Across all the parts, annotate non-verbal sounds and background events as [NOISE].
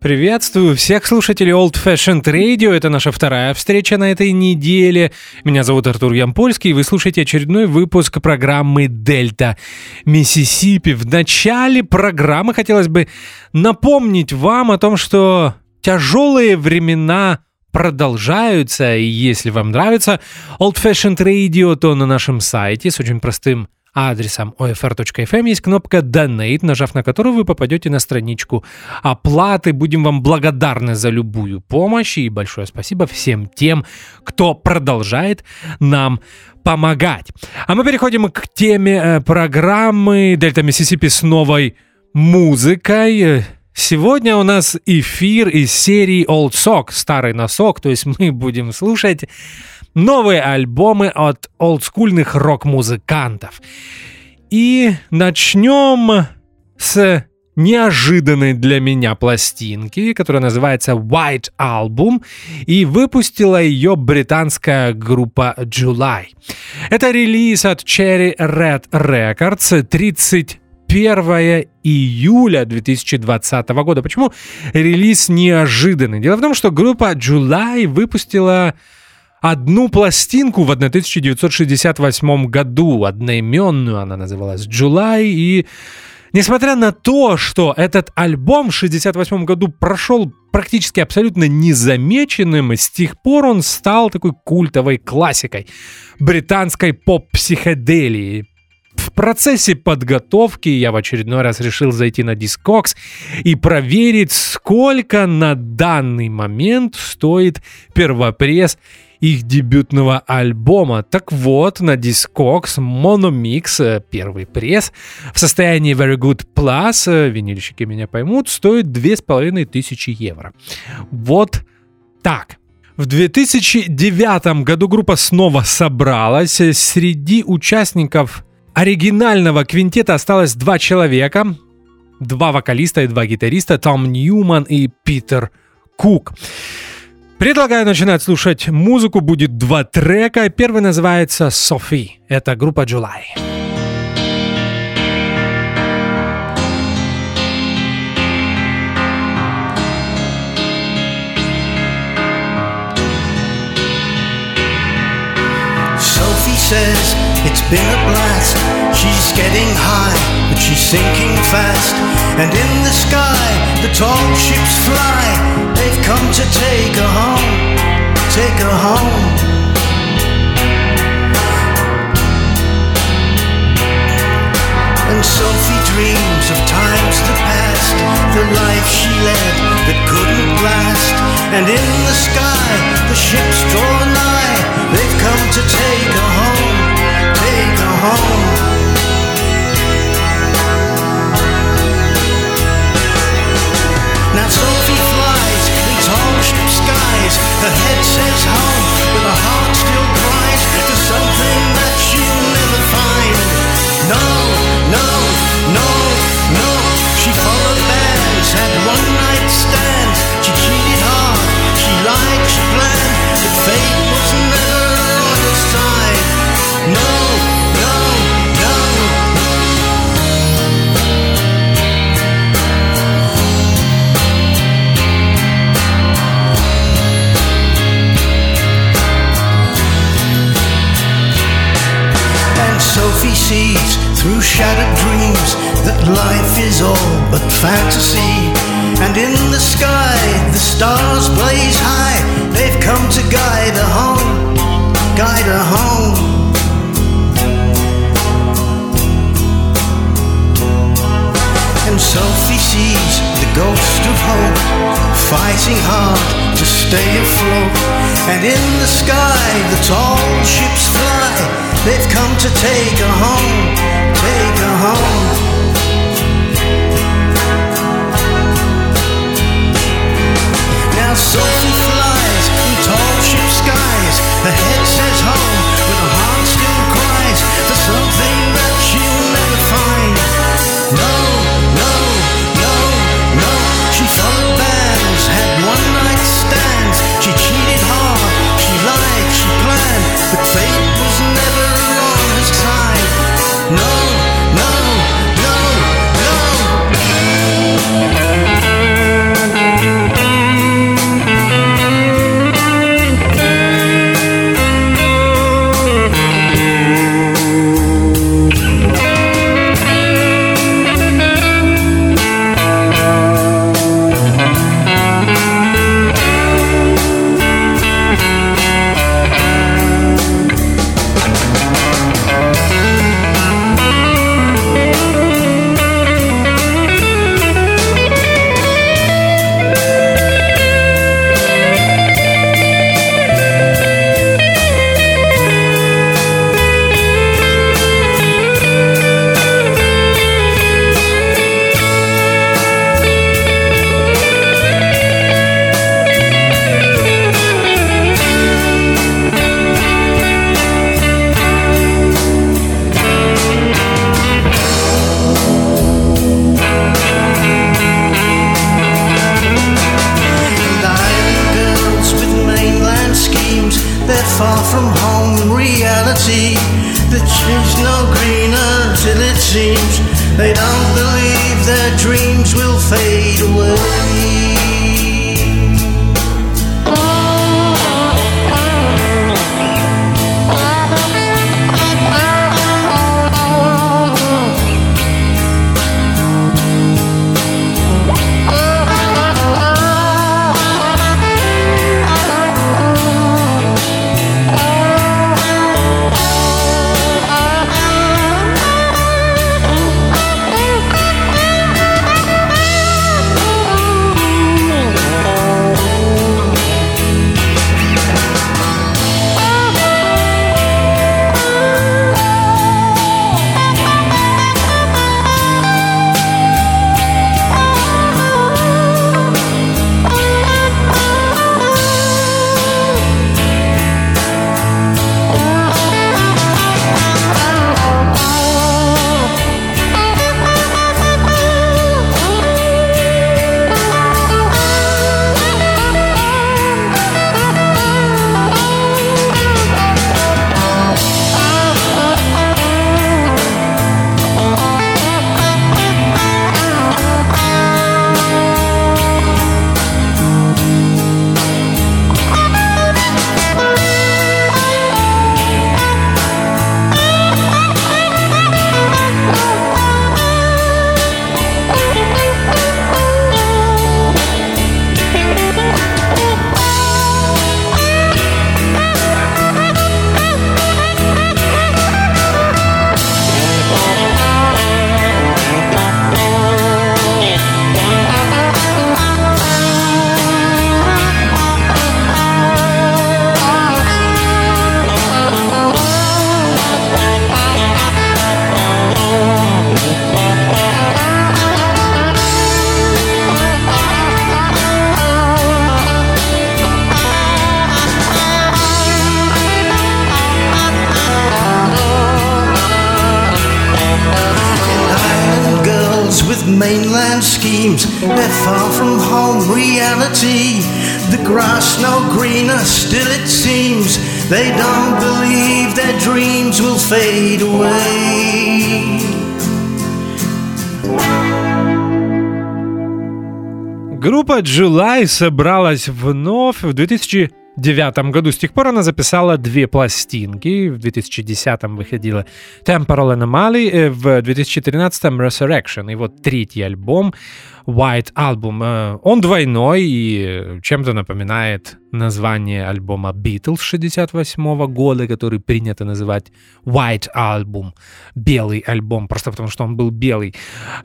Приветствую всех слушателей Old Fashioned Radio. Это наша вторая встреча на этой неделе. Меня зовут Артур Ямпольский, и вы слушаете очередной выпуск программы «Дельта Миссисипи». В начале программы хотелось бы напомнить вам о том, что тяжелые времена продолжаются, и если вам нравится Old Fashioned Radio, то на нашем сайте с очень простым адресом OFR.FM есть кнопка Donate, нажав на которую вы попадете на страничку оплаты. Будем вам благодарны за любую помощь и большое спасибо всем тем, кто продолжает нам помогать. А мы переходим к теме э, программы Дельта Миссисипи с новой музыкой. Сегодня у нас эфир из серии Old Sock, старый носок, то есть [LAUGHS] мы будем слушать новые альбомы от олдскульных рок-музыкантов. И начнем с неожиданной для меня пластинки, которая называется White Album, и выпустила ее британская группа July. Это релиз от Cherry Red Records 30 1 июля 2020 года. Почему релиз неожиданный? Дело в том, что группа July выпустила одну пластинку в 1968 году, одноименную, она называлась July, и несмотря на то, что этот альбом в 1968 году прошел практически абсолютно незамеченным, с тех пор он стал такой культовой классикой британской поп-психоделии. Процессе подготовки я в очередной раз решил зайти на Discogs и проверить, сколько на данный момент стоит первопресс их дебютного альбома. Так вот, на Discogs Monomix, э, первый пресс, в состоянии Very Good Plus, э, винильщики меня поймут, стоит 2500 евро. Вот так. В 2009 году группа снова собралась. Среди участников оригинального квинтета осталось два человека. Два вокалиста и два гитариста, Том Ньюман и Питер Кук. Предлагаю начинать слушать музыку. Будет два трека. Первый называется «Софи». Это группа July. Says it's been a blast. She's getting high, but she's sinking fast. And in the sky, the tall ships fly. They've come to take her home, take her home. And Sophie dreams of times that passed, the life she led that couldn't last. And in the sky, the ships draw nigh. They've come to take her home, take her home. Now Sophie flies in tall ship skies. Her head says home, Sees through shattered dreams that life is all but fantasy. And in the sky, the stars blaze high. They've come to guide her home, guide her home. And Sophie sees the ghost of hope fighting hard to stay afloat. And in the sky, the tall ships fly They've come to take her home, take her home. Now Sophie Группа July собралась вновь в 2009 году. С тех пор она записала две пластинки. В 2010 выходила Temporal Anomaly, э, в 2013 Resurrection. И вот третий альбом White Album. Э, Он двойной и чем-то напоминает название альбома Beatles 68 года, который принято называть White Album, белый альбом, просто потому что он был белый.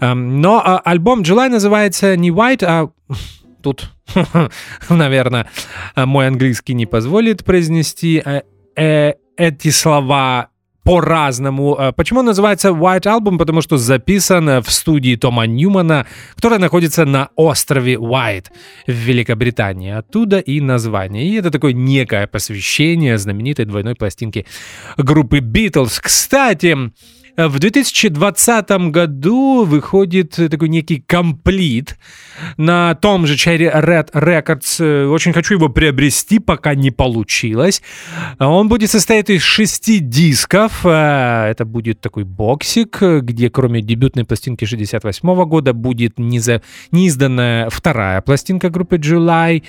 Эм, Но а, альбом July называется не White, а тут, [LAUGHS] наверное, мой английский не позволит произнести э, э, эти слова по-разному. Э, Почему называется White Album? Потому что записан в студии Тома Ньюмана, которая находится на острове White в Великобритании. Оттуда и название. И это такое некое посвящение знаменитой двойной пластинки группы Beatles. Кстати, в 2020 году выходит такой некий комплит на том же Cherry Red Records. Э, Очень хочу его приобрести, пока не получилось. Он будет состоять из шести дисков. Э, Это будет такой боксик, э, где кроме дебютной пластинки 68 года будет неза- неизданная вторая пластинка группы July.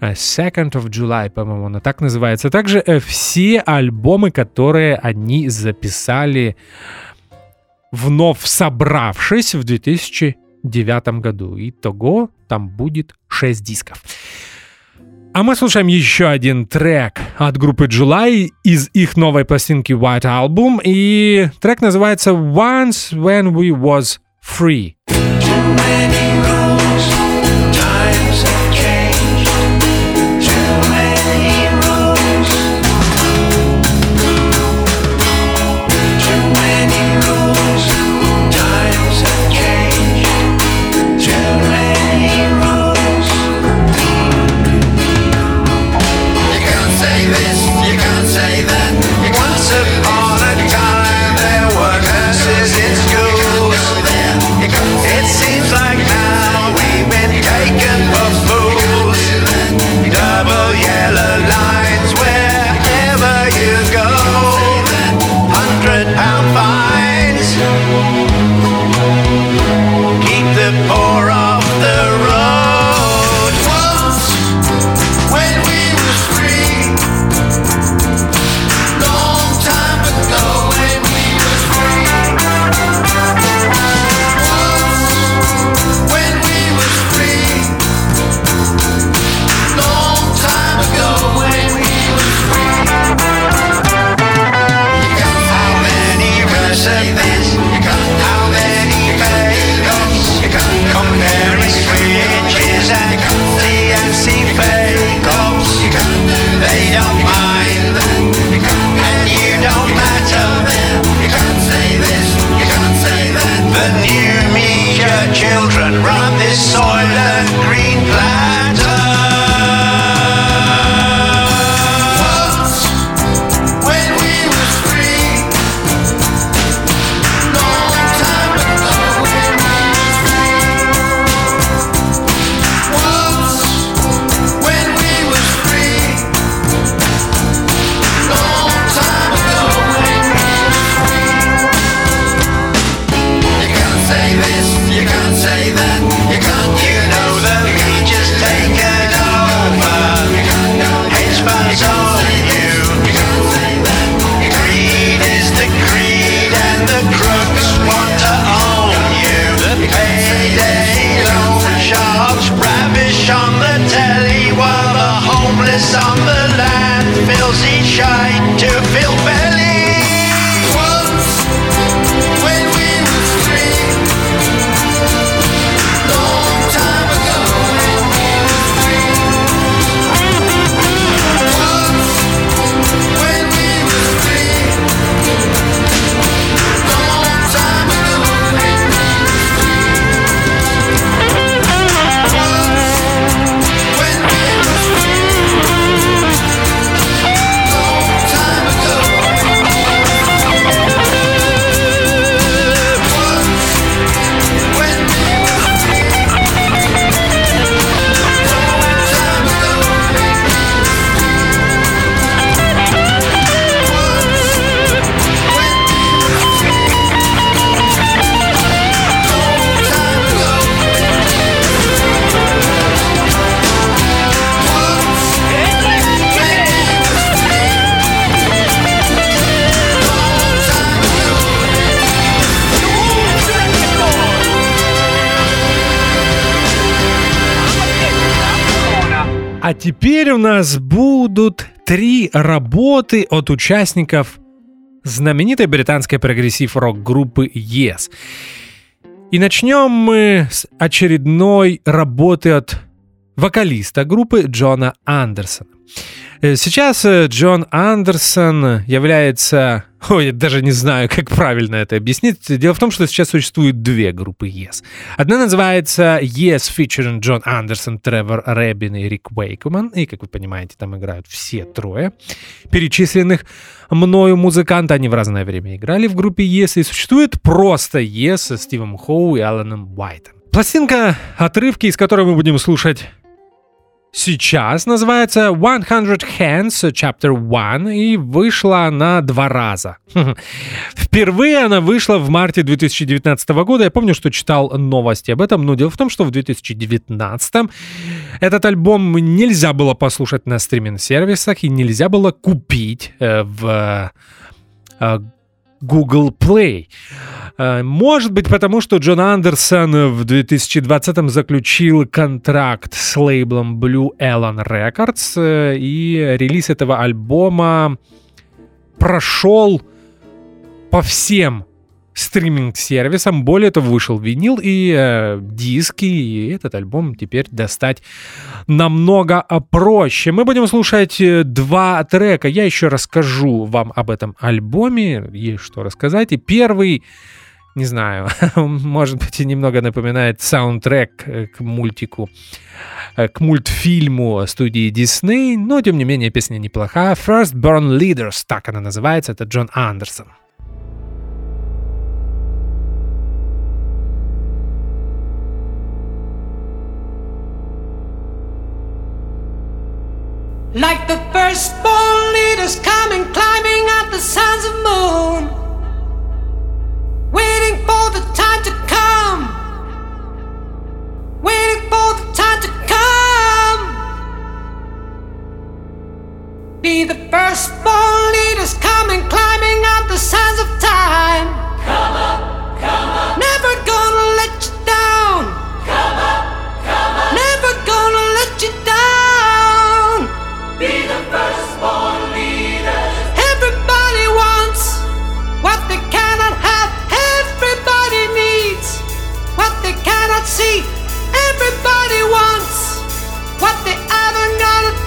э, Second of July, по-моему, она так называется. Также э, все альбомы, которые они записали вновь собравшись в 2009 году. Итого там будет 6 дисков. А мы слушаем еще один трек от группы July из их новой пластинки White Album. И трек называется Once When We Was Free. Too many теперь у нас будут три работы от участников знаменитой британской прогрессив-рок группы Yes. И начнем мы с очередной работы от вокалиста группы Джона Андерсона. Э, Сейчас э, Джон Андерсон является... [LAUGHS] Ой, я даже не знаю, как правильно это объяснить. Дело в том, что сейчас существует две группы Yes. Одна называется Yes featuring Джон Андерсон, Тревор Рэббин и Рик Уэйкман. И, как вы понимаете, там играют все трое перечисленных мною музыканты. Они в разное время играли в группе Yes. И существует просто Yes со Стивом Хоу и Аланом Уайтом. Пластинка, отрывки, из которой мы будем слушать сейчас называется 100 Hands Chapter 1 и вышла она два раза. [LAUGHS] Впервые она вышла в марте 2019 года. Я помню, что читал новости об этом, но дело в том, что в 2019 этот альбом нельзя было послушать на стриминг-сервисах и нельзя было купить э, в э, Google Play. Э, Может быть, потому что Джон Андерсон в 2020 заключил контракт с лейблом Blue Allen Records, э, и релиз этого альбома прошел по всем стриминг-сервисам. Более того, вышел винил и э, диски, и этот альбом теперь достать намного проще. Мы будем слушать э, два трека. Я еще расскажу вам об этом альбоме. Есть что рассказать. И первый, не знаю, [LAUGHS] может быть, немного напоминает саундтрек э, к мультику, э, к мультфильму студии Disney, но, тем не менее, песня неплохая. First Born Leaders, так она называется, это Джон Андерсон. Like the firstborn leaders coming, climbing out the suns of moon, waiting for the time to come, waiting for the time to come. Be the firstborn leaders coming, climbing out the sands of time. Come up, come up. see everybody wants what they haven't got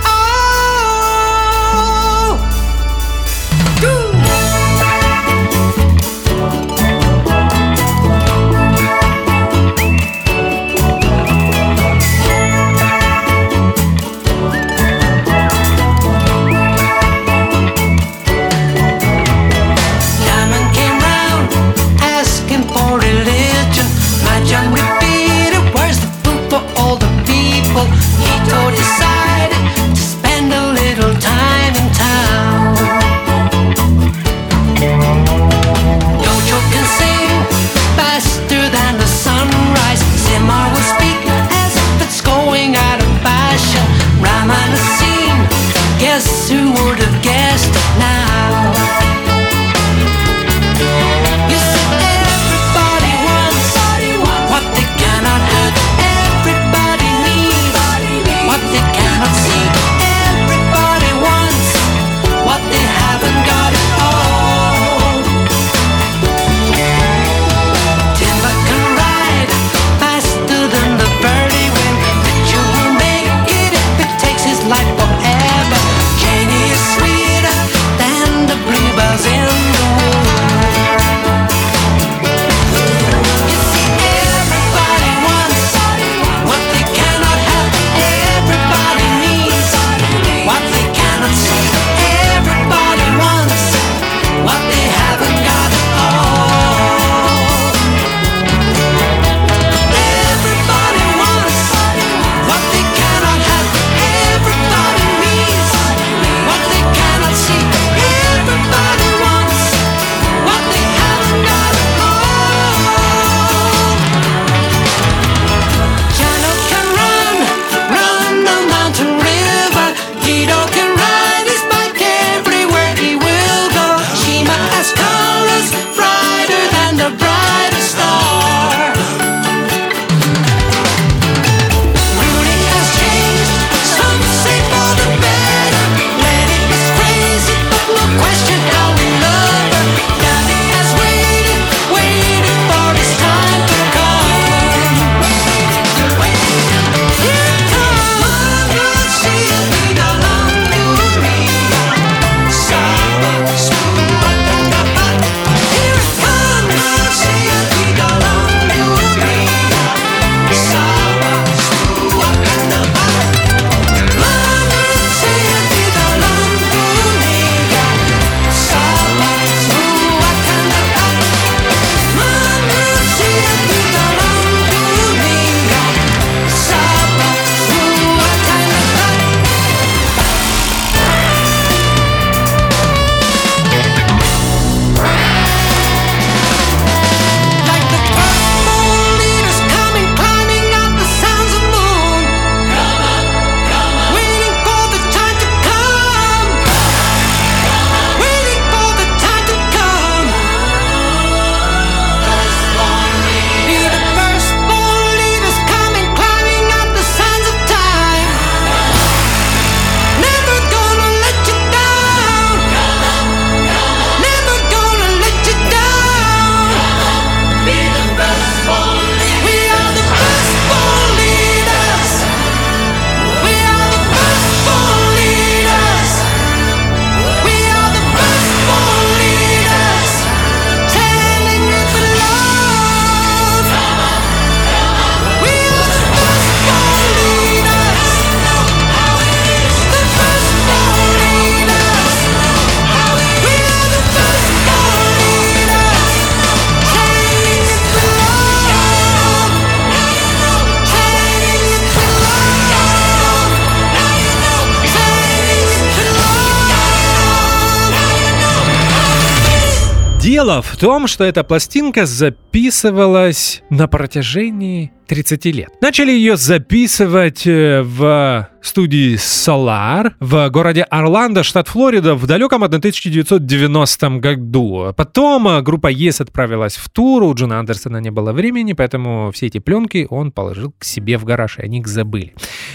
Дело в том, что эта пластинка записывалась на протяжении 30 лет. Начали ее записывать э, в студии Solar в городе Орландо, штат Флорида, в далеком 1990 году. Потом э, группа Yes отправилась в тур, у Джона Андерсона не было времени, поэтому все эти пленки он положил к себе в гараж, и они их забыли.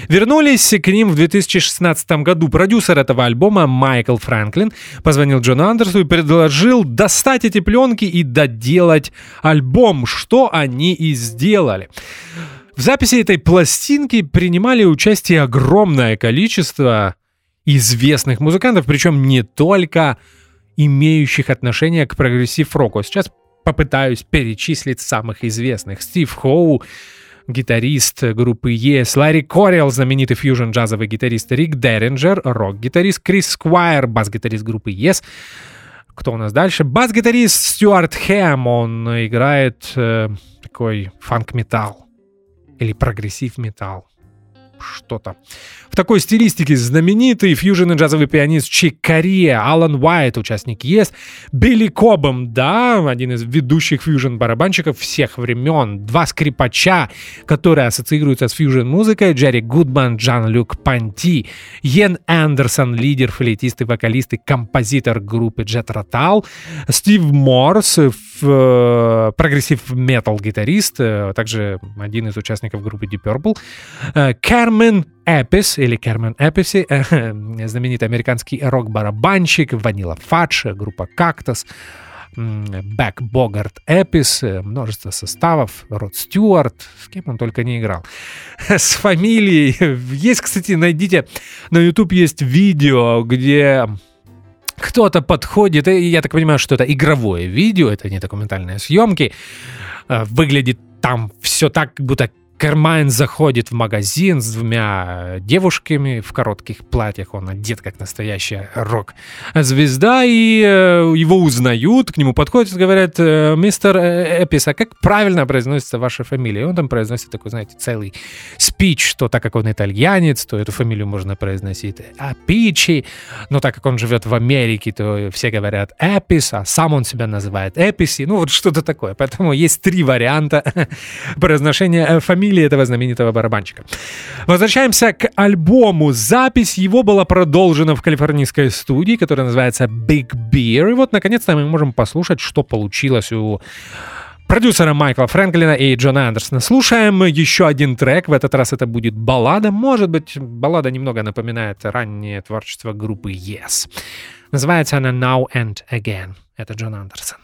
Вернулись к ним в 2016 году. Продюсер этого альбома Майкл Франклин позвонил Джону Андерсу и предложил достать эти пленки и доделать альбом, что они и сделали. В записи этой пластинки принимали участие огромное количество известных музыкантов, причем не только имеющих отношение к прогрессив-року. Сейчас попытаюсь перечислить самых известных. Стив Хоу, гитарист группы Yes, Ларри Корел, знаменитый фьюжн-джазовый гитарист, Рик Деринджер, рок-гитарист, Крис Сквайр, бас-гитарист группы Yes, кто у нас дальше? Бас-гитарист Стюарт Хэм, он играет э, такой фанк-металл или прогрессив-металл что-то. В такой стилистике знаменитый фьюжн и джазовый пианист Чик Кория, Алан Уайт, участник Yes, Билли Кобэм, да, один из ведущих фьюжн-барабанщиков всех времен, два скрипача, которые ассоциируются с фьюжн-музыкой, Джерри Гудман, Жан-Люк Понти, Йен Андерсон, лидер, флейтист и вокалист и композитор группы Jethro Tull, Стив Морс, э, прогрессив-метал гитарист, э, также один из участников группы Deep Purple, э, Кармайн Эпис, или Кармайн Эписи, [LAUGHS] знаменитый американский рок-барабанщик, Vanilla Fudge, группа Cactus, Beck, Bogert, Appice, множество составов, Род Стюарт, с кем он только не играл. [LAUGHS] С фамилией. Есть, кстати, найдите, на YouTube есть видео, где кто-то подходит, и я так понимаю, что это игровое видео, это не документальные съемки, э, выглядит там все так, как будто Кармайн заходит в магазин с двумя девушками в коротких платьях. Он одет как настоящая рок-звезда, и э, его узнают, к нему подходят и говорят, «Э, мистер э, Эпис, а как правильно произносится ваша фамилия? И он там произносит такой, знаете, целый спич, что так как он итальянец, то эту фамилию можно произносить Апичи, но так как он живет в Америке, то все говорят Эпис, а сам он себя называет Эписи, ну вот что-то такое. Поэтому есть три варианта [LAUGHS] произношения фамилии фамилии этого знаменитого барабанщика. Возвращаемся к альбому. Запись его была продолжена в калифорнийской студии, которая называется Big Beer. И вот, наконец-то, мы можем послушать, что получилось у продюсера Майкла Фрэнклина и Джона Андерсона. Слушаем еще один трек. В этот раз это будет баллада. Может быть, баллада немного напоминает раннее творчество группы Yes. Называется она Now and Again. Это Джон Андерсон.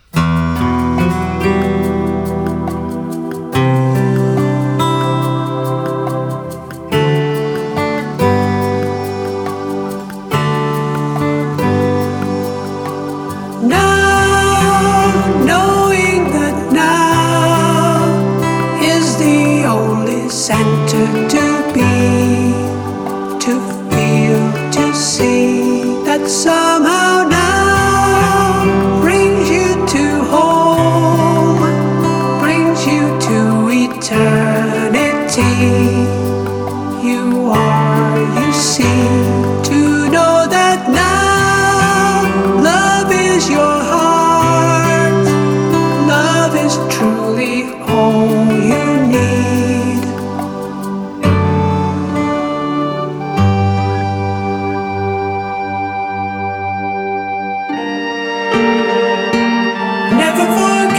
To be, to feel, to see that somehow for fuck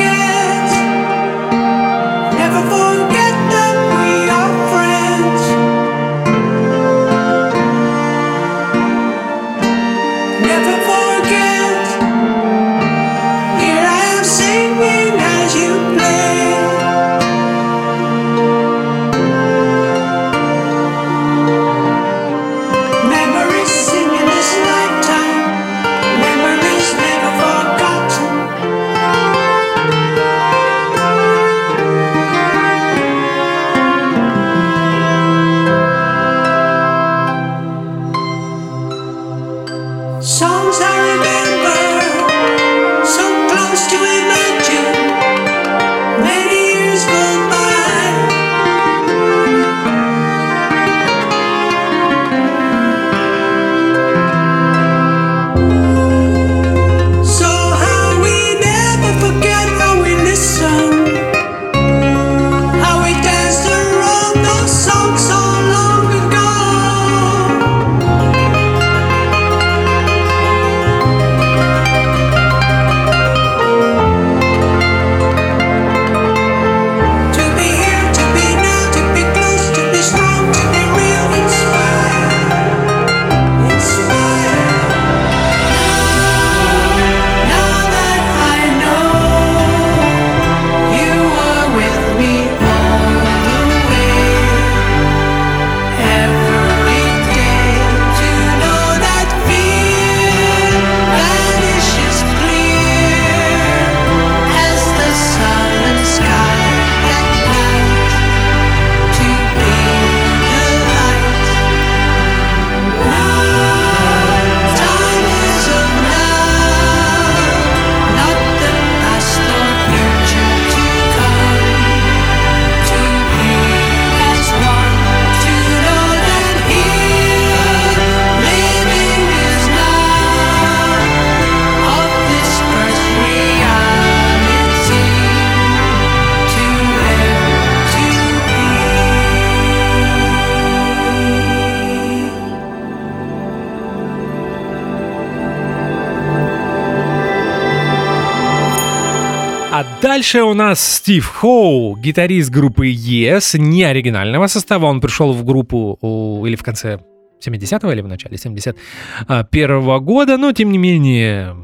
Дальше у нас Стив Хоу, гитарист группы Yes, не оригинального состава. Он пришел в группу или в конце 70-го или в начале 71 года, но тем не менее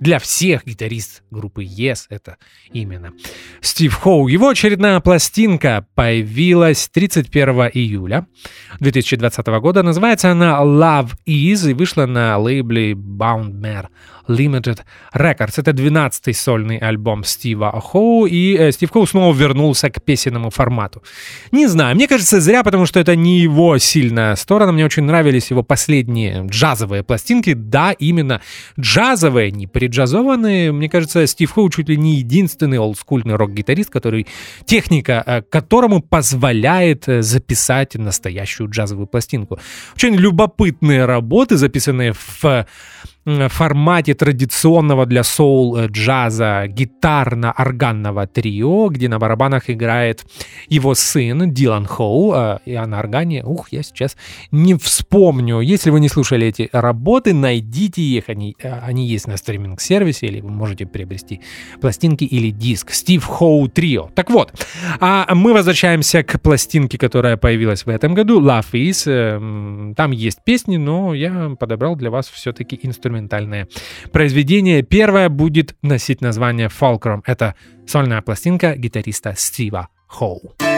для всех гитарист группы Yes это именно Стив Хоу. Его очередная пластинка появилась 31 июля 2020 года. Называется она Love Is и вышла на лейбле Bound Mare Limited Records. Это 12-й сольный альбом Стива Хоу, и э, Стив Хоу снова вернулся к песенному формату. Не знаю, мне кажется, зря, потому что это не его сильная сторона. Мне очень нравились его последние джазовые пластинки. Да, именно джазовые, не преджазованные. Мне кажется, Стив Хоу чуть ли не единственный олдскульный рок-гитарист, который техника э, которому позволяет э, записать настоящую джазовую пластинку. Очень любопытные работы, записанные в формате традиционного для соул-джаза гитарно-органного трио, где на барабанах играет его сын Дилан Хоу, а а на органе, ух, я сейчас не вспомню. Если вы не слушали эти работы, найдите их, они, э, они есть на стриминг-сервисе, или вы можете приобрести пластинки или диск. Стив Хоу Трио. Так вот, а мы возвращаемся к пластинке, которая появилась в этом году, Love Is. Эм, Там есть песни, но я подобрал для вас все-таки инструментальное произведение. Первое будет носить название Fulcrum. Это сольная пластинка гитариста Стива Хоу. Thank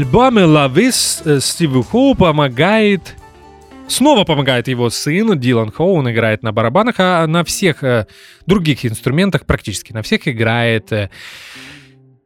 альбоме «Лавис» э, Стиву Хоу помогает Снова помогает его сын Дилан Хоу, он играет на барабанах, а на всех э, других инструментах, практически на всех играет э,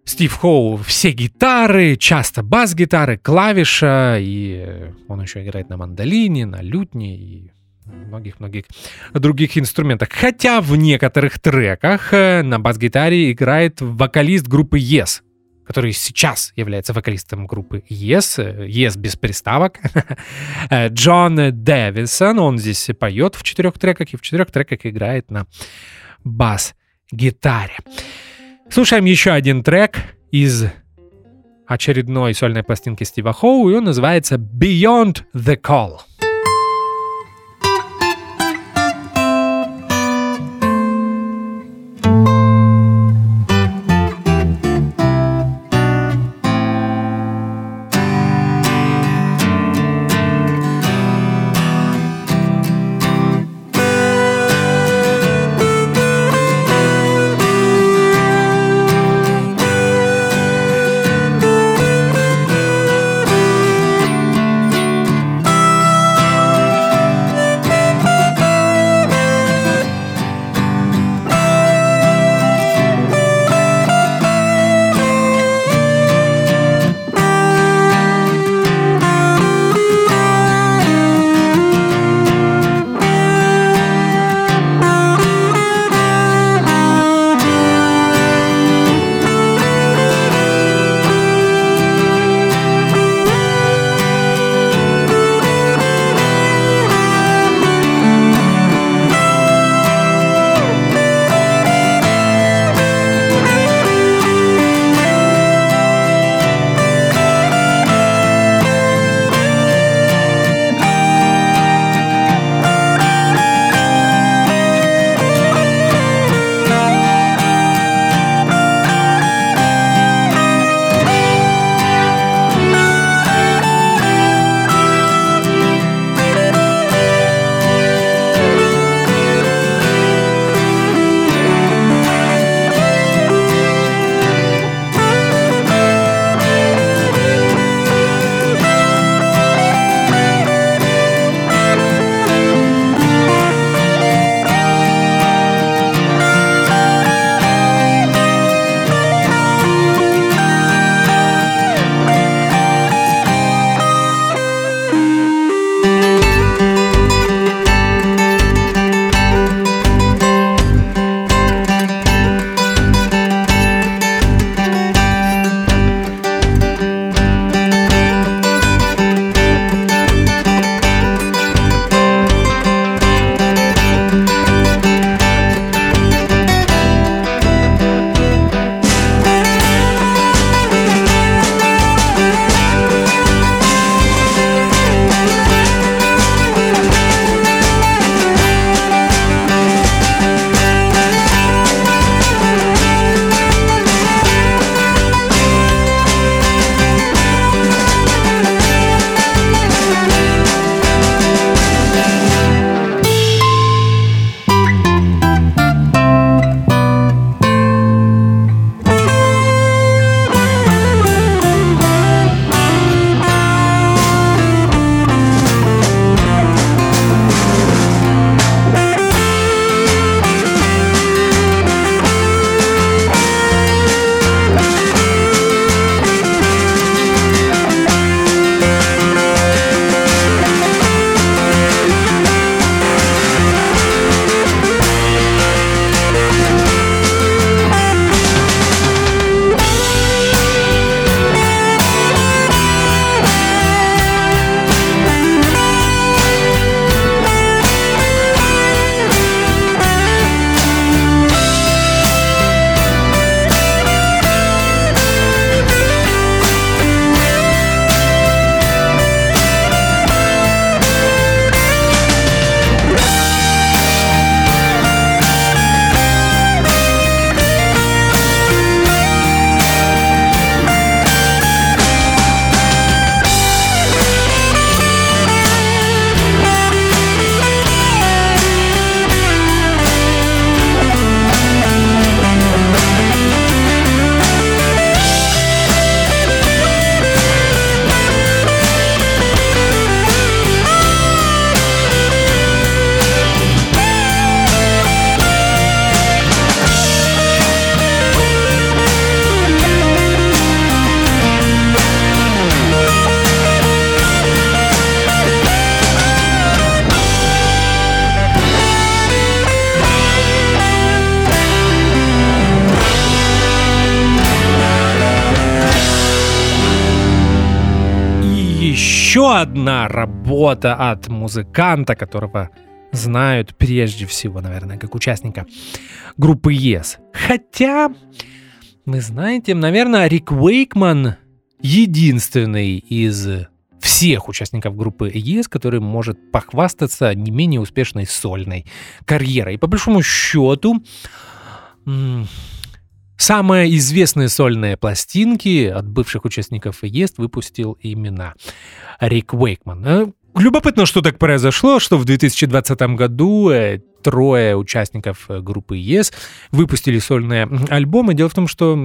Стив Хоу. Все гитары, часто бас-гитары, клавиша, и э, он еще играет на мандолине, на лютне и многих-многих других инструментах. Хотя в некоторых треках э, на бас-гитаре играет вокалист группы Yes, который сейчас является вокалистом группы Yes, Yes без приставок, [LAUGHS] Джон Дэвисон, он здесь поет в четырех треках и в четырех треках играет на бас-гитаре. Слушаем еще один трек из очередной сольной пластинки Стива Хоу, и он называется Beyond the Call. Одна работа от музыканта, которого знают прежде всего, наверное, как участника группы Yes. Хотя, вы знаете, наверное, Рик Уэйкман единственный из всех участников группы Yes, который может похвастаться не менее успешной сольной карьерой. И по большому счету, самые известные сольные пластинки от бывших участников Yes выпустил именно Рик Уэйкман. Э, любопытно, что так произошло, что в 2020 году э, трое участников э, группы Yes выпустили сольные альбомы. Дело в том, что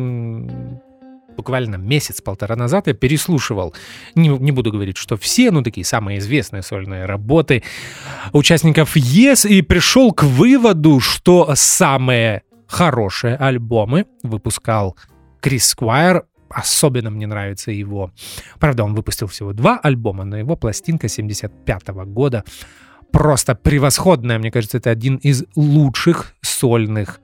буквально месяц-полтора назад я переслушивал, не, не буду говорить, что все, но такие самые известные сольные работы участников Yes, и пришел к выводу, что самые хорошие альбомы выпускал Крис Сквайр, особенно мне нравится его. Правда, он выпустил всего два альбома, но его пластинка 75 -го года просто превосходная. Мне кажется, это один из лучших сольных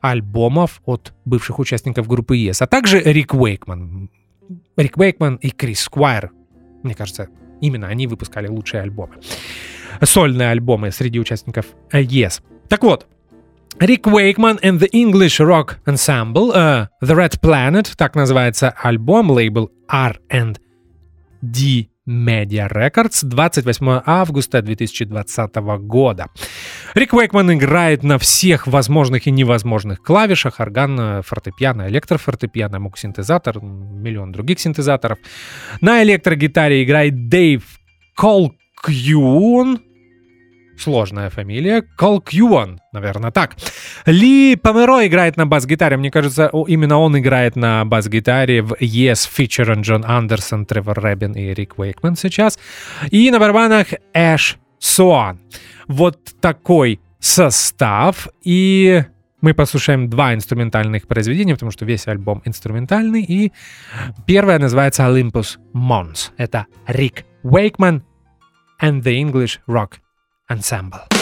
альбомов от бывших участников группы Yes, а также Рик Уэйкман. Рик Уэйкман и Крис Сквайр. Мне кажется, именно они выпускали лучшие альбомы. Сольные альбомы среди участников Yes. Так вот, Рик Уэйкман and the English Rock Ensemble, uh, The Red Planet, так называется альбом, лейбл R&D Media Records 28 августа 2020 года. Рик Уэйкман играет на всех возможных и невозможных клавишах, орган, фортепиано, электрофортепиано, мук-синтезатор, миллион других синтезаторов. На электрогитаре играет Дэйв Колкьюн, Сложная фамилия. Колкьюан, наверное, так. Ли Померо играет на бас-гитаре. Мне кажется, именно он играет на бас-гитаре в Yes featuring Джон Андерсон, Тревор Рэббин и Рик Уэйкман сейчас. И на барабанах Эш Суан. Вот такой состав. И мы послушаем два инструментальных произведения, потому что весь альбом инструментальный. И первое называется Olympus Mons. Это Рик Уэйкман and the English Rock Ensemble.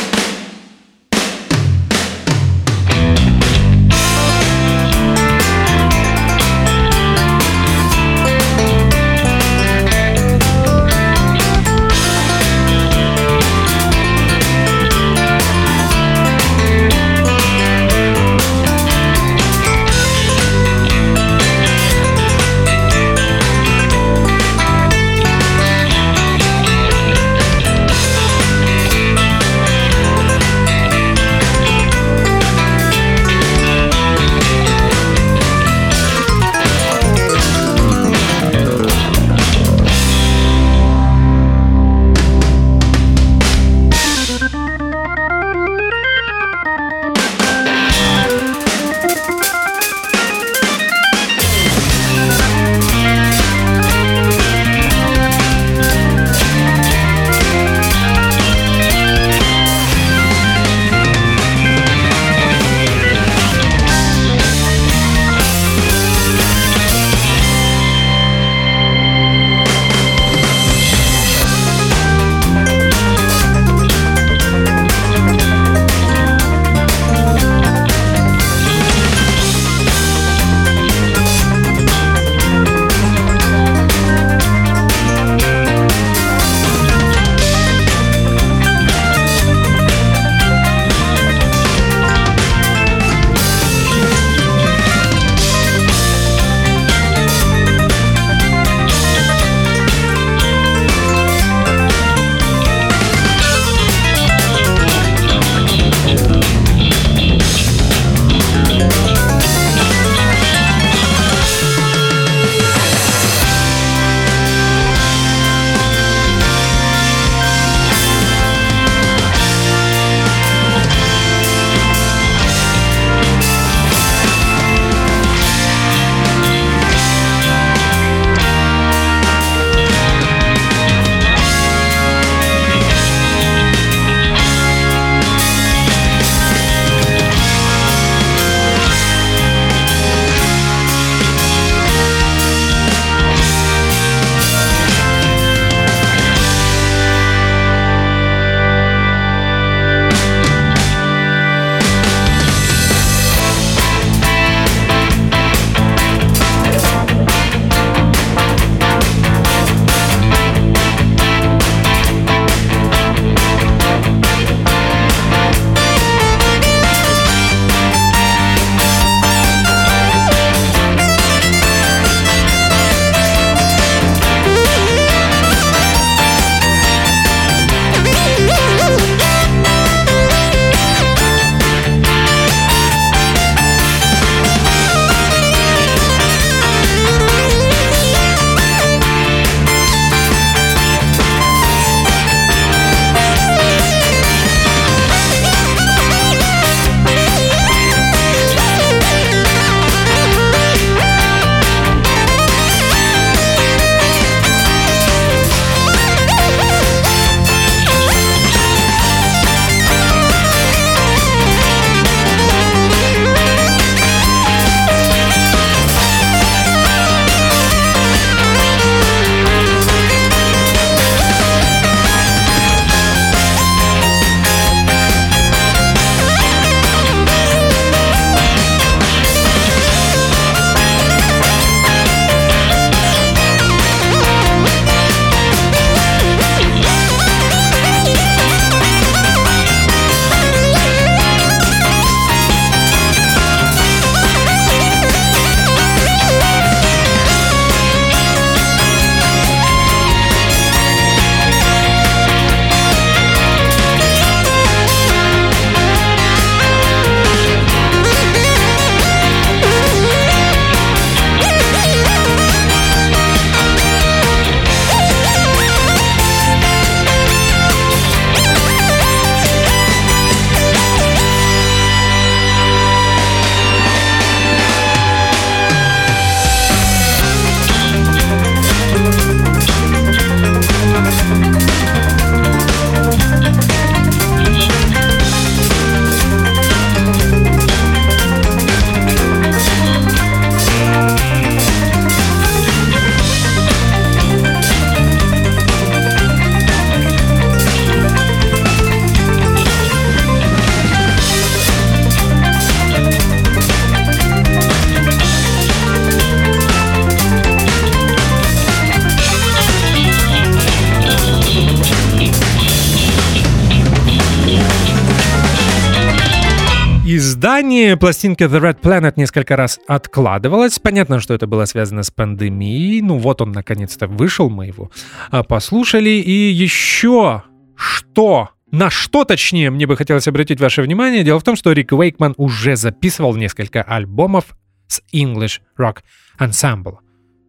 Издание пластинки The Red Planet несколько раз откладывалось. Понятно, что это было связано с пандемией. Ну вот он наконец-то вышел, мы его а, послушали. И еще что на что, точнее, мне бы хотелось обратить ваше внимание, дело в том, что Рик Уэйкман уже записывал несколько альбомов с English Rock Ensemble.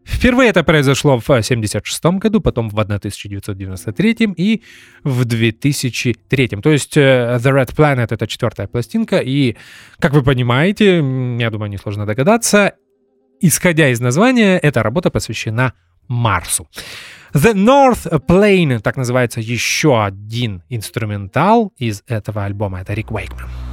Впервые это произошло в 1976 году, потом в 1993 и в 2003. То есть э, The Red Planet — это четвертая пластинка, и, как вы понимаете, я думаю, несложно догадаться, исходя из названия, эта работа посвящена Марсу. The North Plane, так называется еще один инструментал из этого альбома. Это Рик Уэйкман.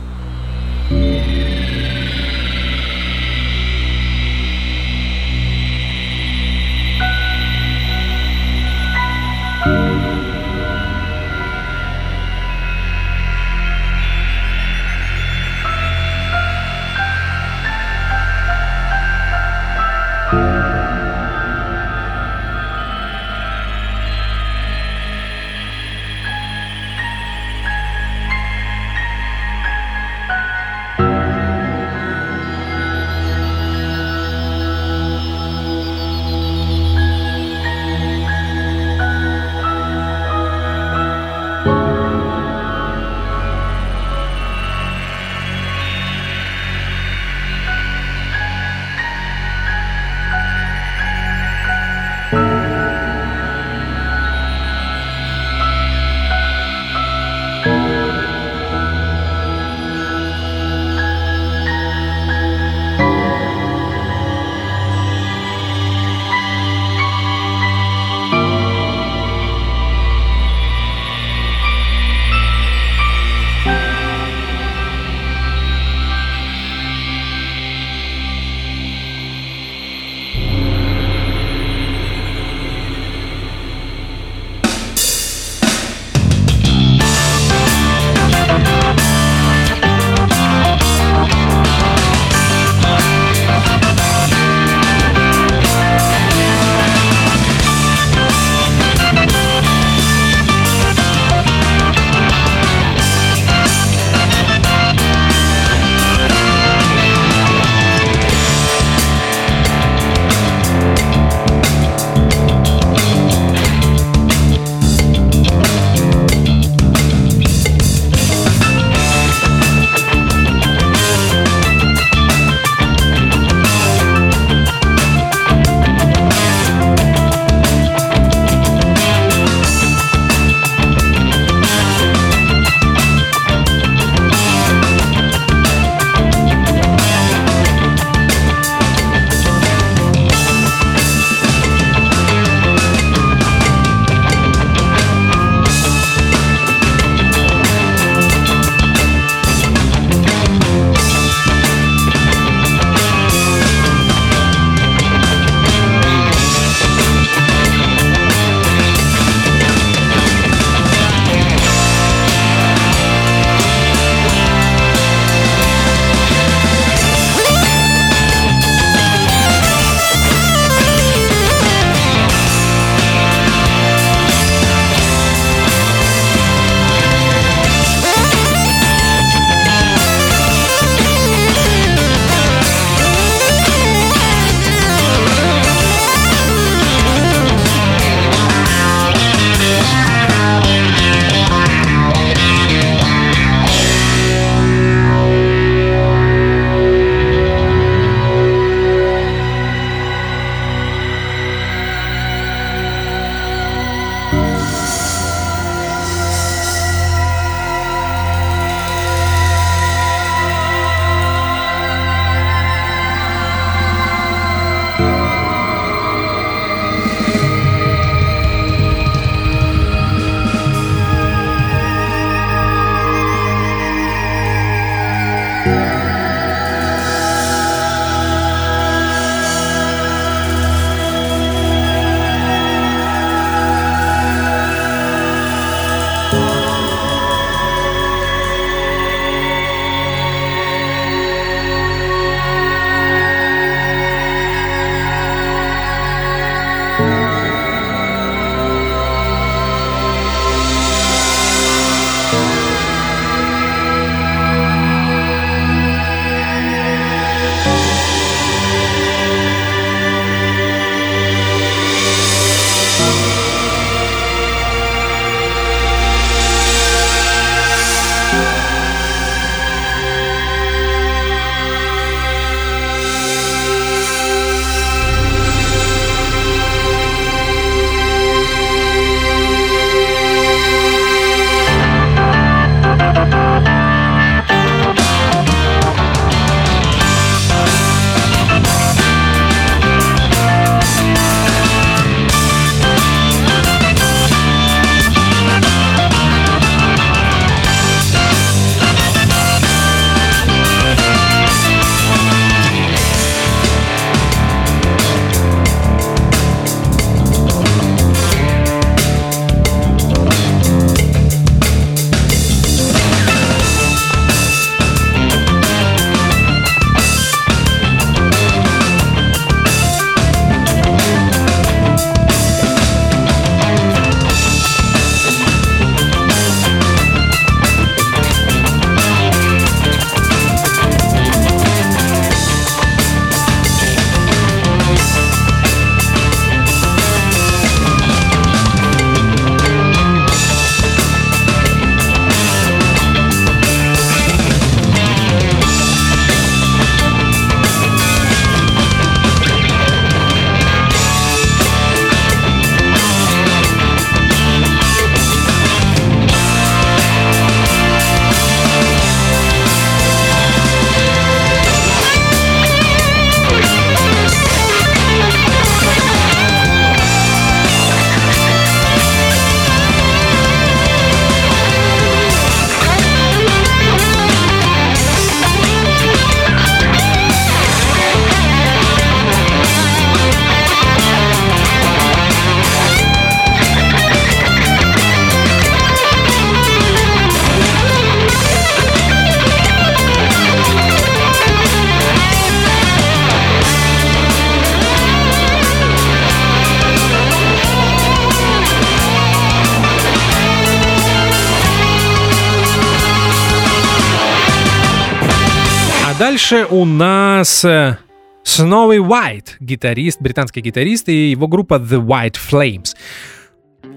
Дальше у нас э, Snowy White, гитарист, британский гитарист и его группа The White Flames.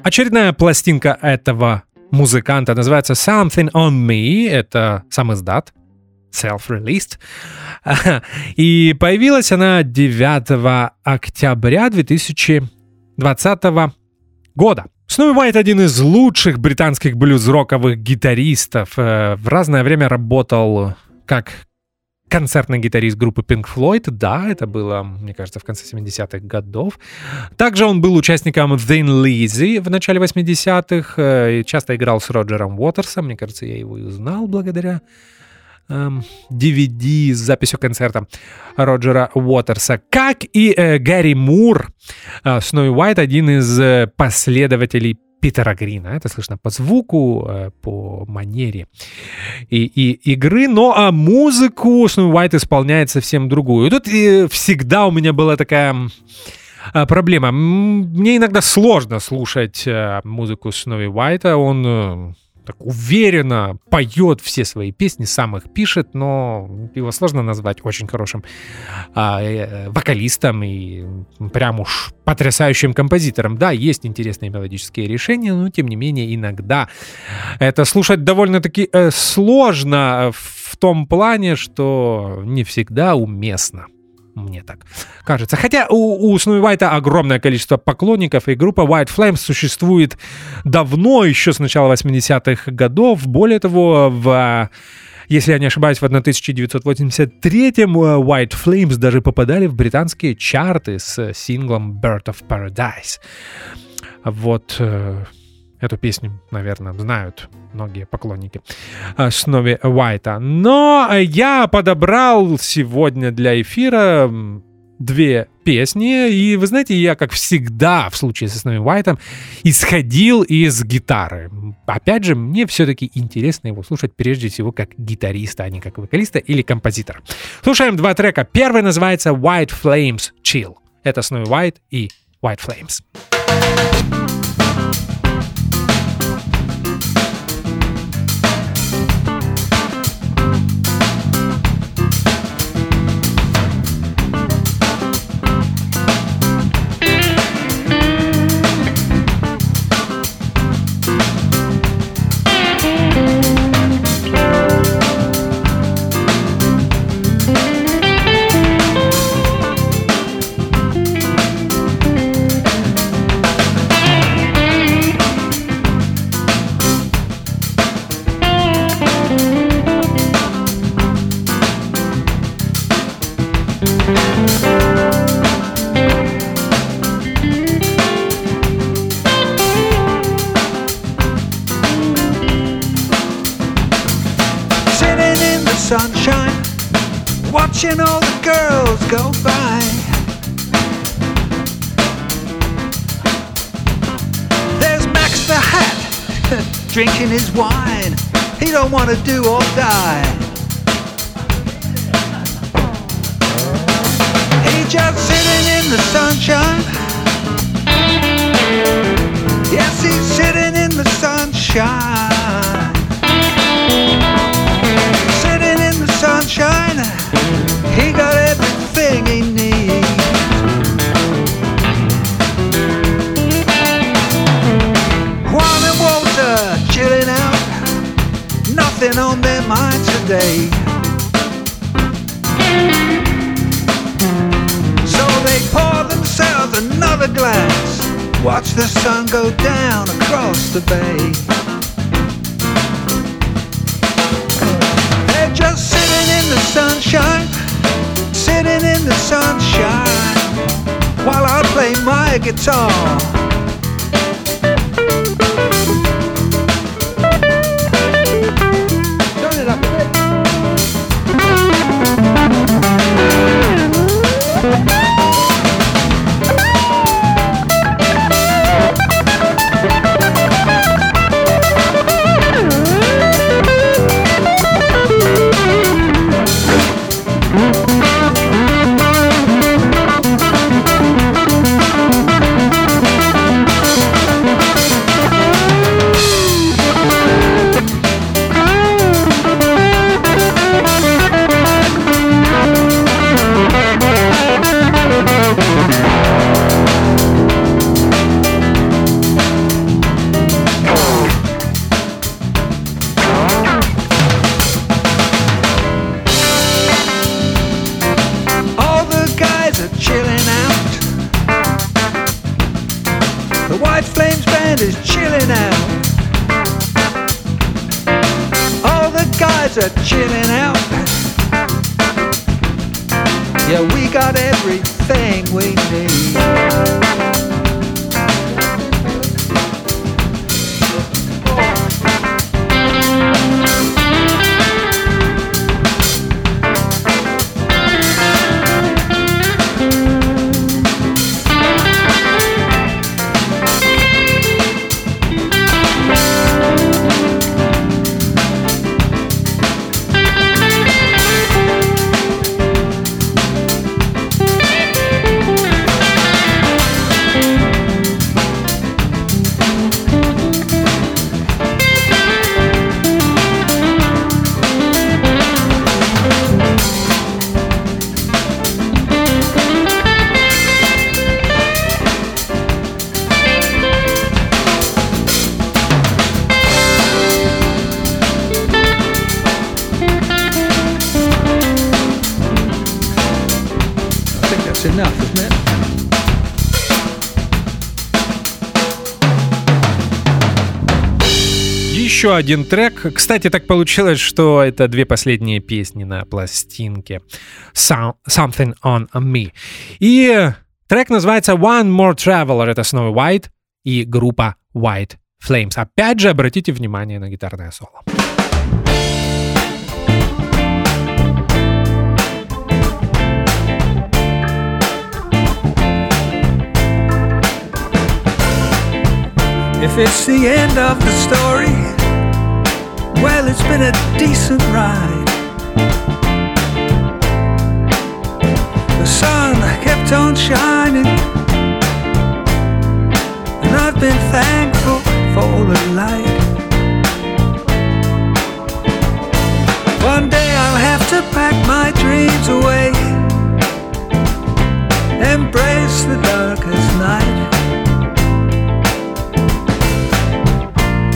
Очередная пластинка этого музыканта называется Something on Me. Это сам издат, self-released. [LAUGHS] И появилась она 9 октября 2020 года. Сноуи Уайт один из лучших британских блюз-роковых гитаристов. Э, В разное время работал как концертный гитарист группы Pink Floyd. Да, это было, мне кажется, в конце 70-х годов. Также он был участником Thin Lizzy в начале 80-х. э, Часто играл с Роджером Уотерсом. Мне кажется, я его и узнал благодаря эм, DVD с записью концерта Роджера Уотерса. Как и э, Гарри Мур, э, Сноуи Уайт один из э, последователей Питера Грина. Это слышно по звуку, э, по манере и, и игры. Но а музыку Сноуи Уайт исполняет совсем другую. И тут э, всегда у меня была такая а, проблема. Мне иногда сложно слушать э, музыку Сноуи Уайта. Он э, так уверенно поет все свои песни, сам их пишет, но его сложно назвать очень хорошим а, э, вокалистом и прям уж потрясающим композитором. Да, есть интересные мелодические решения, но тем не менее иногда это слушать довольно-таки э, сложно в том плане, что не всегда уместно. Мне так кажется. Хотя у, у Сноуи Уайта огромное количество поклонников, и группа White Flames существует давно, еще с начала 80-х годов. Более того, в если я не ошибаюсь, в 1983-м э, White Flames даже попадали в британские чарты с синглом Bird of Paradise. Вот э, эту песню, наверное, знают многие поклонники э, Снови Уайта. Но я подобрал сегодня для эфира две песни, и вы знаете, я, как всегда в случае со Снови Уайтом, исходил из гитары. Опять же, мне все-таки интересно его слушать прежде всего как гитариста, а не как вокалиста или композитора. Слушаем два трека. Первый называется White Flames Chill. Это Снови Уайт и White Flames. Watching all the girls go by. There's Max the Hat, [LAUGHS] drinking his wine. He don't want to do or die. He just sitting in the sunshine. Yes, he's sitting in the sunshine. Sitting in the sunshine, he got everything he needs. Juan and Walter chilling out, nothing on their mind today. So they pour themselves another glass, watch the sun go down across the bay. They're just in the sunshine, sitting in the sunshine, while I play my guitar. Guys chilling out. Yeah, we got everything we need. Еще один трек. Кстати, так получилось, что это две последние песни на пластинке Some- Something on Me. И трек называется One More Traveler. Это снова White и группа White Flames. Опять же, обратите внимание на гитарное соло. If it's the end of the story, well, it's been a decent ride. The sun kept on shining, and I've been thankful for the light. One day I'll have to pack my dreams away, embrace the darkest night.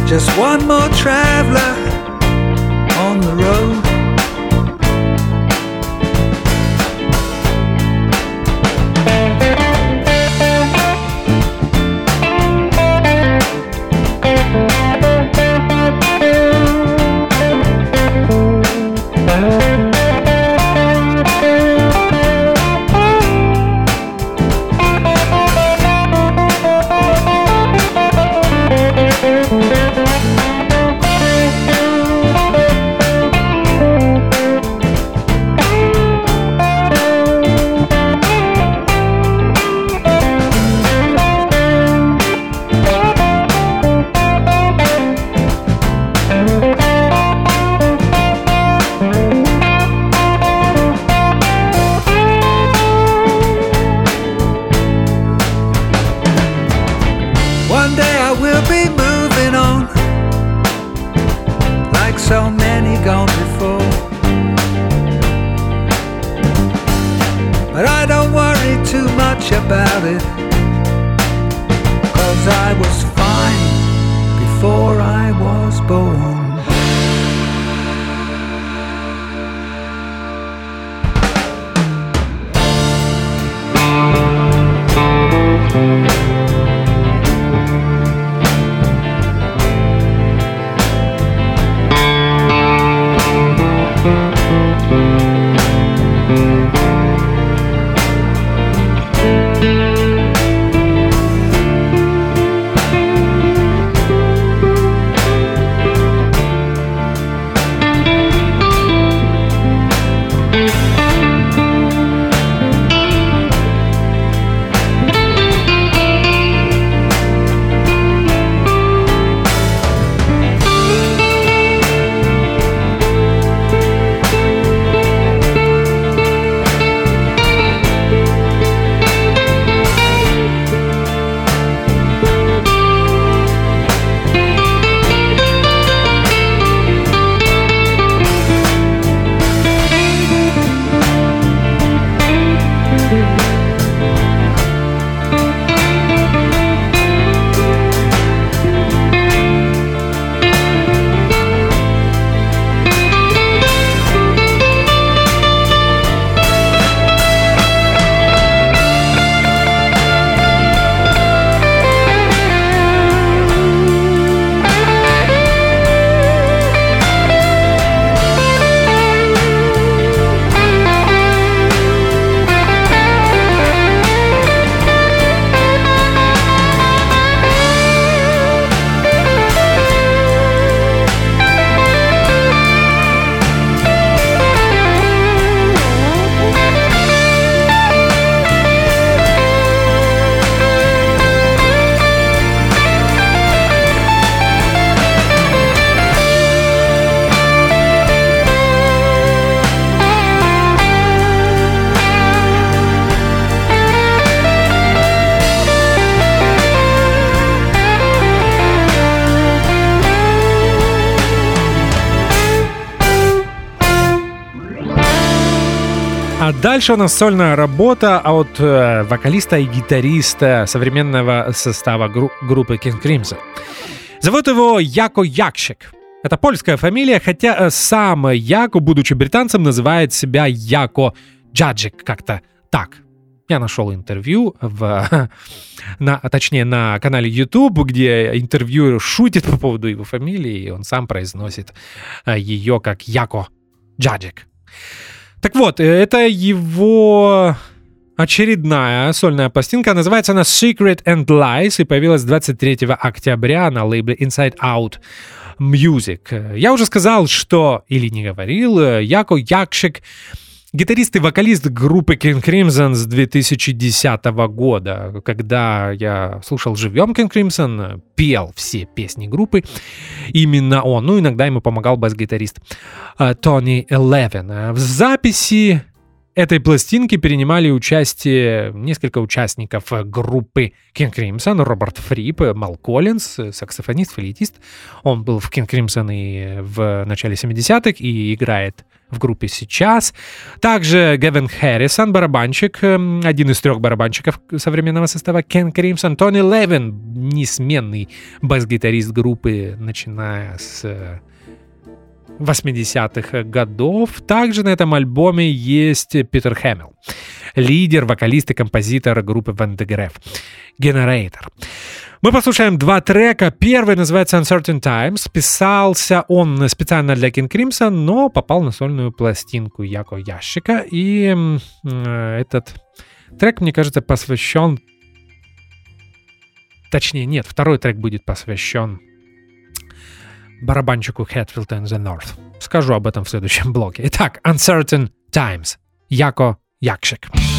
Just one more traveler дальше у нас сольная работа от э, вокалиста и гитариста современного состава гру- группы King Crimson. Зовут его Яко Якшик. Это польская фамилия, хотя э, сам Яко, будучи британцем, называет себя Яко Джаджик, как-то так. Я нашел интервью в, [LAUGHS] на, точнее, на канале YouTube, где интервьюер шутит по поводу его фамилии, и он сам произносит э, ее как Яко Джаджик. Так вот, э, это его очередная сольная пластинка. Называется она Secret and Lies и появилась 23 октября на лейбле Inside Out Music. Я уже сказал, что, или не говорил, э, Яко Якшик гитарист и вокалист группы King Crimson с 2010 года. Когда я слушал живьем King Crimson, пел все песни группы, именно он. Ну, иногда ему помогал бас-гитарист э, Тони Элевен. В записи этой пластинки принимали участие несколько участников группы King Crimson. Роберт Фрип, Мал Коллинз, саксофонист, флейтист. Он был в King Crimson и в начале 70-х и играет в группе сейчас. Также Гевин Харрисон, барабанщик, эм, один из трех барабанщиков современного состава Кен Кримсон. Тони Левин, несменный бас-гитарист группы, начиная с э, 80-х годов. Также на этом альбоме есть Питер Хэмилл, лидер, вокалист и композитор группы Van de Generator. Мы послушаем два трека. Первый называется Uncertain Times. Писался он специально для King Crimson, но попал на сольную пластинку Яко Ящика. И э, этот трек, мне кажется, посвящен... Точнее, нет, второй трек будет посвящен барабанщику Hatfield and the North. Скажу об этом в следующем блоке. Итак, Uncertain Times. Яко Якшик. Graffiti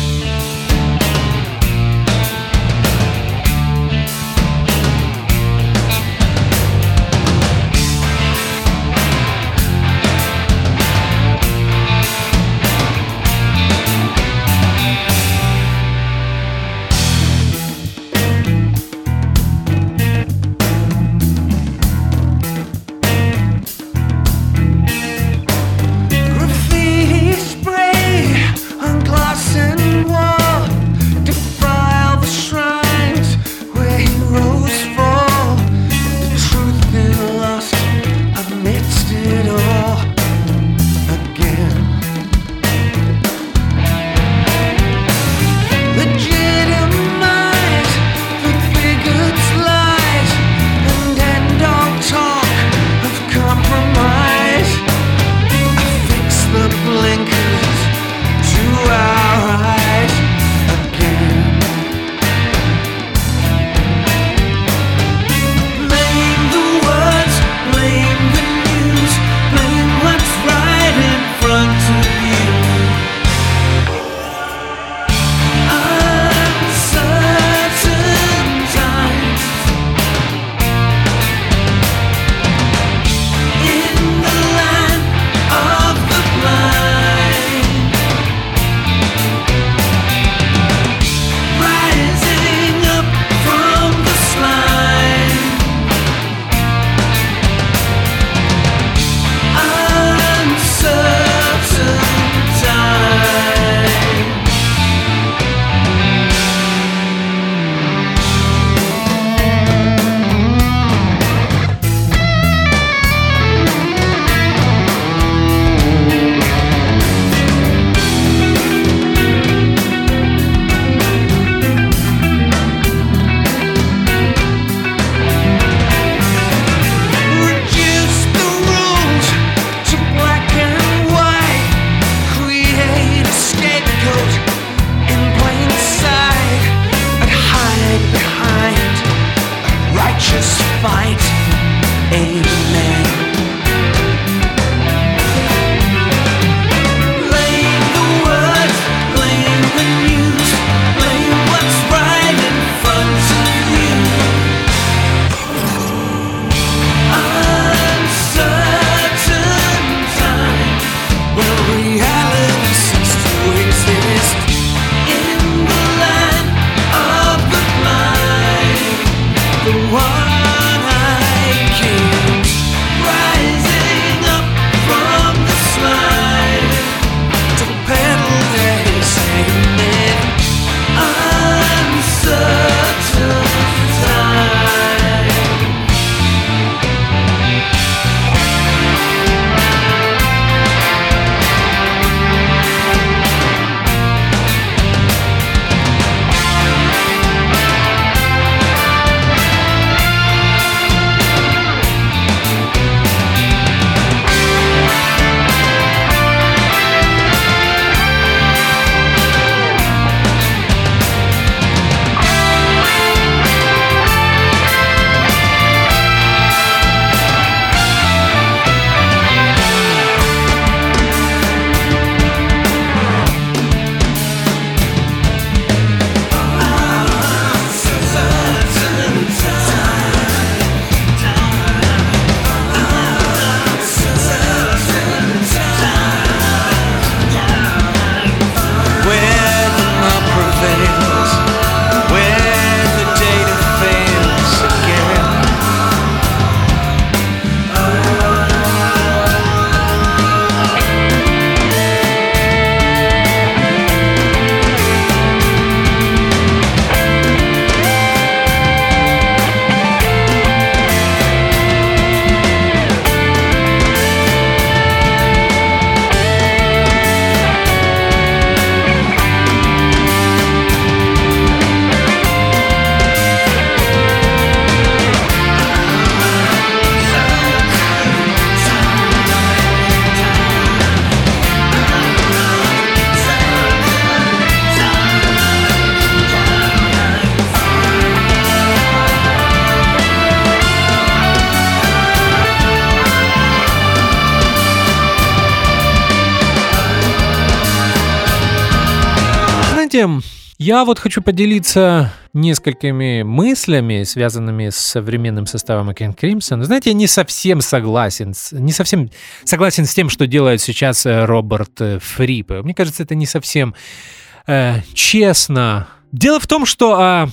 я вот хочу поделиться несколькими мыслями, связанными с современным составом King Crimson. Знаете, я не совсем согласен, не совсем согласен с тем, что делает сейчас э, Роберт э, Фрип. Мне кажется, это не совсем э, честно. Дело в том, что а,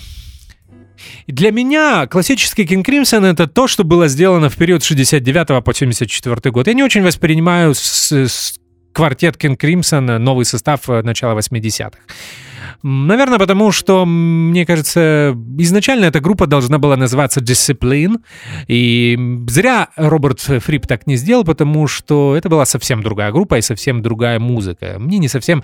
для меня классический King Crimson это то, что было сделано в период с 69 по 74 год. Я не очень воспринимаю с- с квартет King Crimson, новый состав э, начала 80-х. М, Наверное, потому что, мне кажется, изначально эта группа должна была называться Discipline. И зря Роберт Фрип так не сделал, потому что это была совсем другая группа и совсем другая музыка. Мне не совсем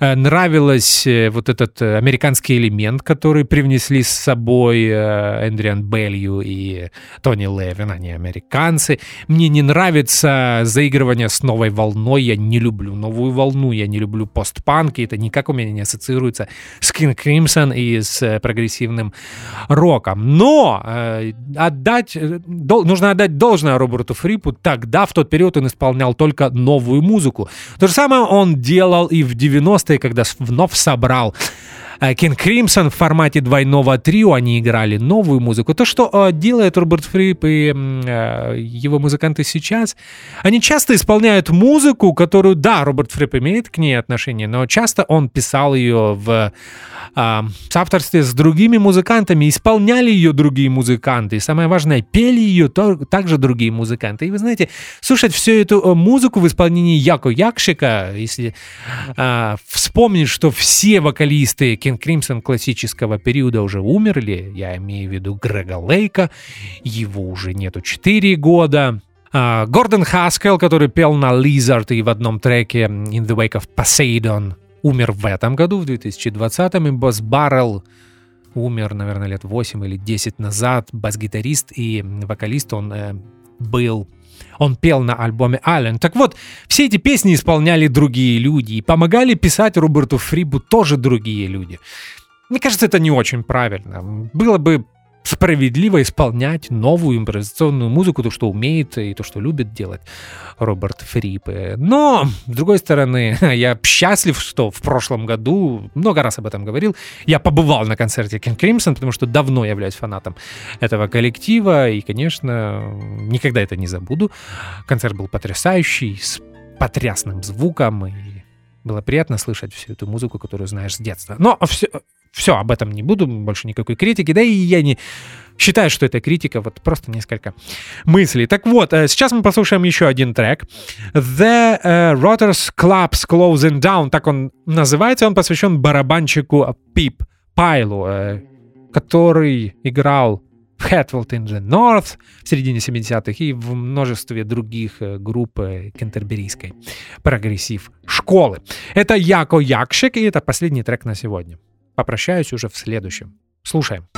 э, нравилось э, вот этот э, американский элемент, который привнесли с собой э, Эндриан Белью и Тони Левин, они американцы. Мне не нравится заигрывание с новой волной, я не люблю новую волну, я не люблю постпанк, и это никак у меня не ассоциируется с King Crimson и с э, прогрессивным роком. Но э, отдать, э, дол- нужно отдать должное Роберту Фрипу. Тогда, в тот период, он исполнял только новую музыку. То же самое он делал и в 90-е, когда вновь собрал King Crimson в формате двойного трио, они играли новую музыку. То, что э, делает Роберт Фрип и э, его музыканты сейчас, они часто исполняют музыку, которую, да, Роберт Фрип имеет к ней отношение, но часто он писал ее в соавторстве с другими музыкантами, исполняли ее другие музыканты, и самое важное, пели ее также другие музыканты. И вы знаете, слушать всю эту э, музыку в исполнении Яко Якшика, если вспомнить, что все вокалисты King Crimson классического периода уже умерли, я имею в виду Грега Лейка, его уже нету 4 года, а, Гордон Хаскел, который пел на Lizard и в одном треке In the Wake of Poseidon, умер в этом году, в 2020, и Босс Баррелл умер, наверное, лет 8 или 10 назад, бас-гитарист и вокалист, он э, был он пел на альбоме Аллен. Так вот, все эти песни исполняли другие люди, и помогали писать Роберту Фрибу тоже другие люди. Мне кажется, это не очень правильно. Было бы справедливо исполнять новую импровизационную музыку, то, что умеет и то, что любит делать Роберт Фрип. Но, с другой стороны, [LAUGHS] я счастлив, что в прошлом году, много раз об этом говорил, я побывал на концерте King Crimson, потому что давно являюсь фанатом этого коллектива, и, конечно, никогда это не забуду. Концерт был потрясающий, с потрясным звуком, и было приятно слышать всю эту музыку, которую знаешь с детства. Но все, все, об этом не буду, больше никакой критики. Да и я не считаю, что это критика, вот просто несколько мыслей. Так вот, э, сейчас мы послушаем еще один трек. The э, Rotters Club's Closing Down, так он называется, он посвящен барабанщику Пип Пайлу, э, который играл в Hatfield in the North в середине 70-х и в множестве других групп кентерберийской прогрессив школы. Это Яко Якшик, и это последний трек на сегодня. Попрощаюсь уже в следующем. Слушаем.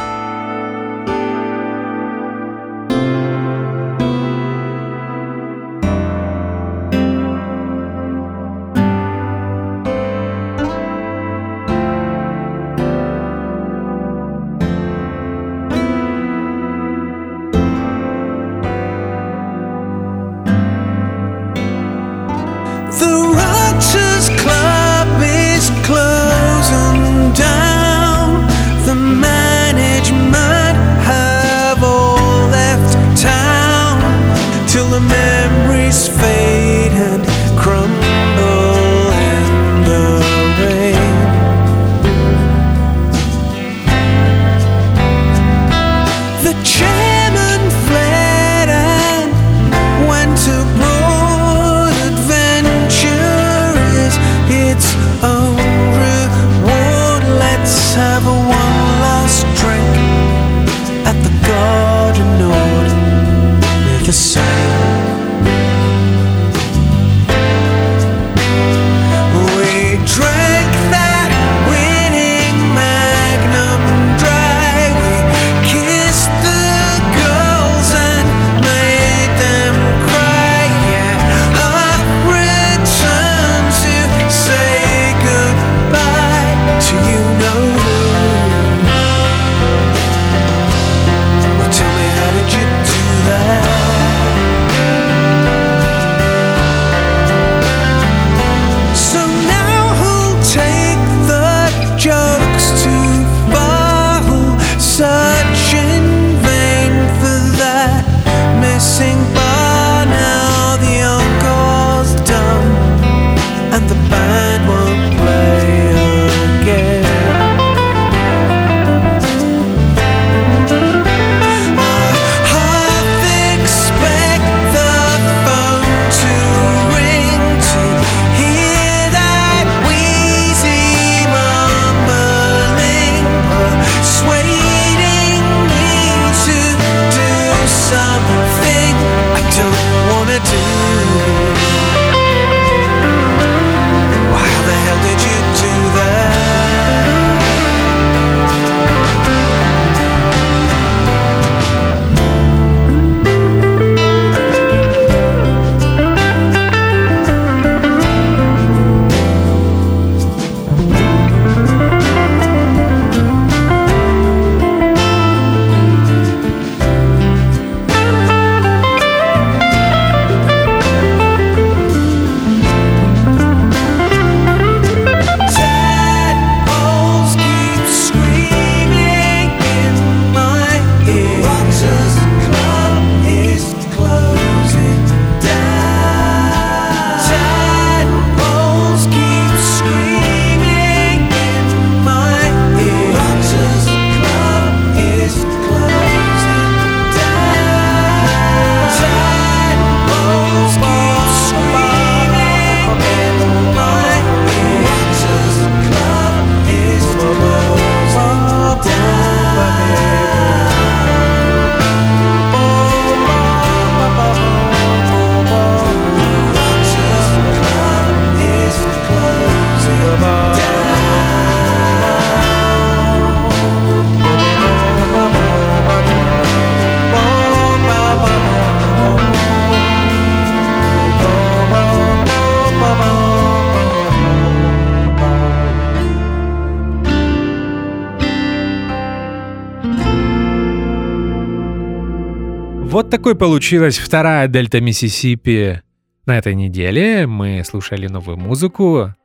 Такой получилась вторая Дельта Миссисипи на этой неделе. Мы слушали новую музыку.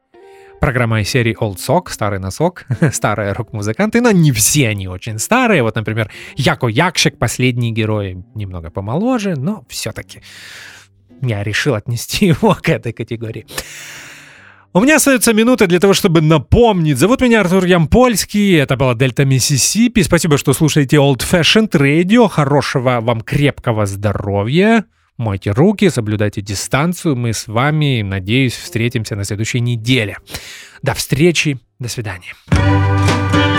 Программа из серии Old Sock, старый носок, [LAUGHS] старые рок-музыканты, но не все они очень старые. Вот, например, Яко Якшик, последний герой, немного помоложе, но все-таки я решил отнести [LAUGHS] его к этой категории. У меня остается минута для того, чтобы напомнить. Зовут меня Артур Ямпольский, это была Дельта Миссисипи. Спасибо, что слушаете Old Fashioned Radio. Хорошего вам крепкого здоровья. Мойте руки, соблюдайте дистанцию. Мы с вами, надеюсь, встретимся на следующей неделе. До встречи, до свидания.